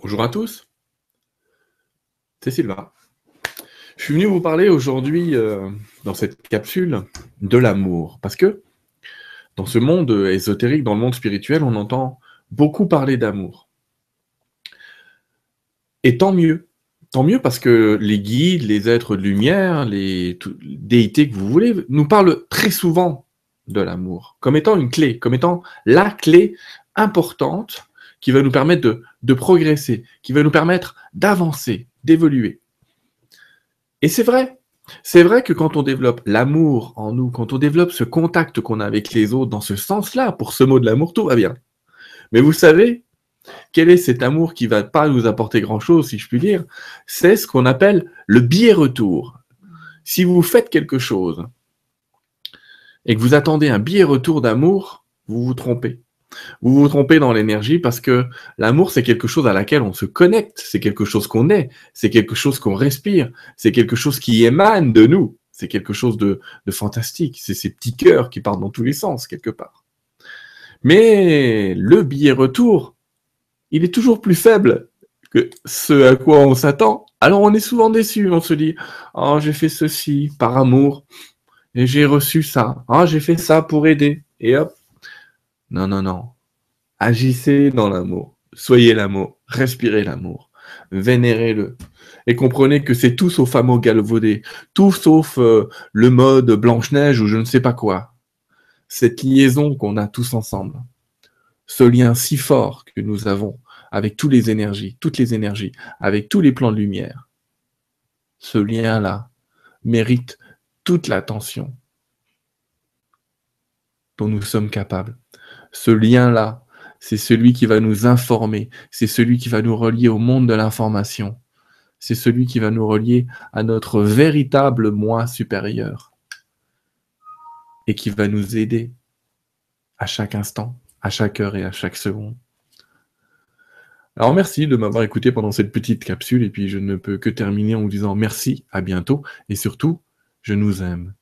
Bonjour à tous, c'est Sylvain. Je suis venu vous parler aujourd'hui, euh, dans cette capsule, de l'amour. Parce que dans ce monde ésotérique, dans le monde spirituel, on entend beaucoup parler d'amour. Et tant mieux. Tant mieux parce que les guides, les êtres de lumière, les déités que vous voulez, nous parlent très souvent de l'amour, comme étant une clé, comme étant la clé importante qui va nous permettre de, progresser, qui va nous permettre d'avancer, d'évoluer. Et c'est vrai, c'est vrai que quand on développe l'amour en nous, quand on développe ce contact qu'on a avec les autres dans ce sens-là, pour ce mot de l'amour, tout va bien. Mais vous savez, quel est cet amour qui va pas nous apporter grand-chose, si je puis dire? C'est ce qu'on appelle le biais retour. Si vous faites quelque chose et que vous attendez un biais retour d'amour, vous vous trompez. Vous vous trompez dans l'énergie parce que l'amour, c'est quelque chose à laquelle on se connecte, c'est quelque chose qu'on est, c'est quelque chose qu'on respire, c'est quelque chose qui émane de nous, c'est quelque chose de, fantastique, c'est ces petits cœurs qui partent dans tous les sens, quelque part. Mais le billet retour, il est toujours plus faible que ce à quoi on s'attend. Alors on est souvent déçu, on se dit, oh j'ai fait ceci par amour, et j'ai reçu ça, oh j'ai fait ça pour aider, et hop, non, non, non. Agissez dans l'amour. Soyez l'amour. Respirez l'amour. Vénérez-le. Et comprenez que c'est tout sauf amour galvaudé. Tout sauf euh, le mode Blanche-Neige ou je ne sais pas quoi. Cette liaison qu'on a tous ensemble. Ce lien si fort que nous avons avec toutes les énergies, toutes les énergies, avec tous les plans de lumière. Ce lien-là mérite toute l'attention dont nous sommes capables ce lien-là, c'est celui qui va nous informer, c'est celui qui va nous relier au monde de l'information, c'est celui qui va nous relier à notre véritable moi supérieur. Et qui va nous aider à chaque instant, à chaque heure et à chaque seconde. Alors merci de m'avoir écouté pendant cette petite capsule. Et puis je ne peux que terminer en vous disant merci, à bientôt. Et surtout, je nous aime.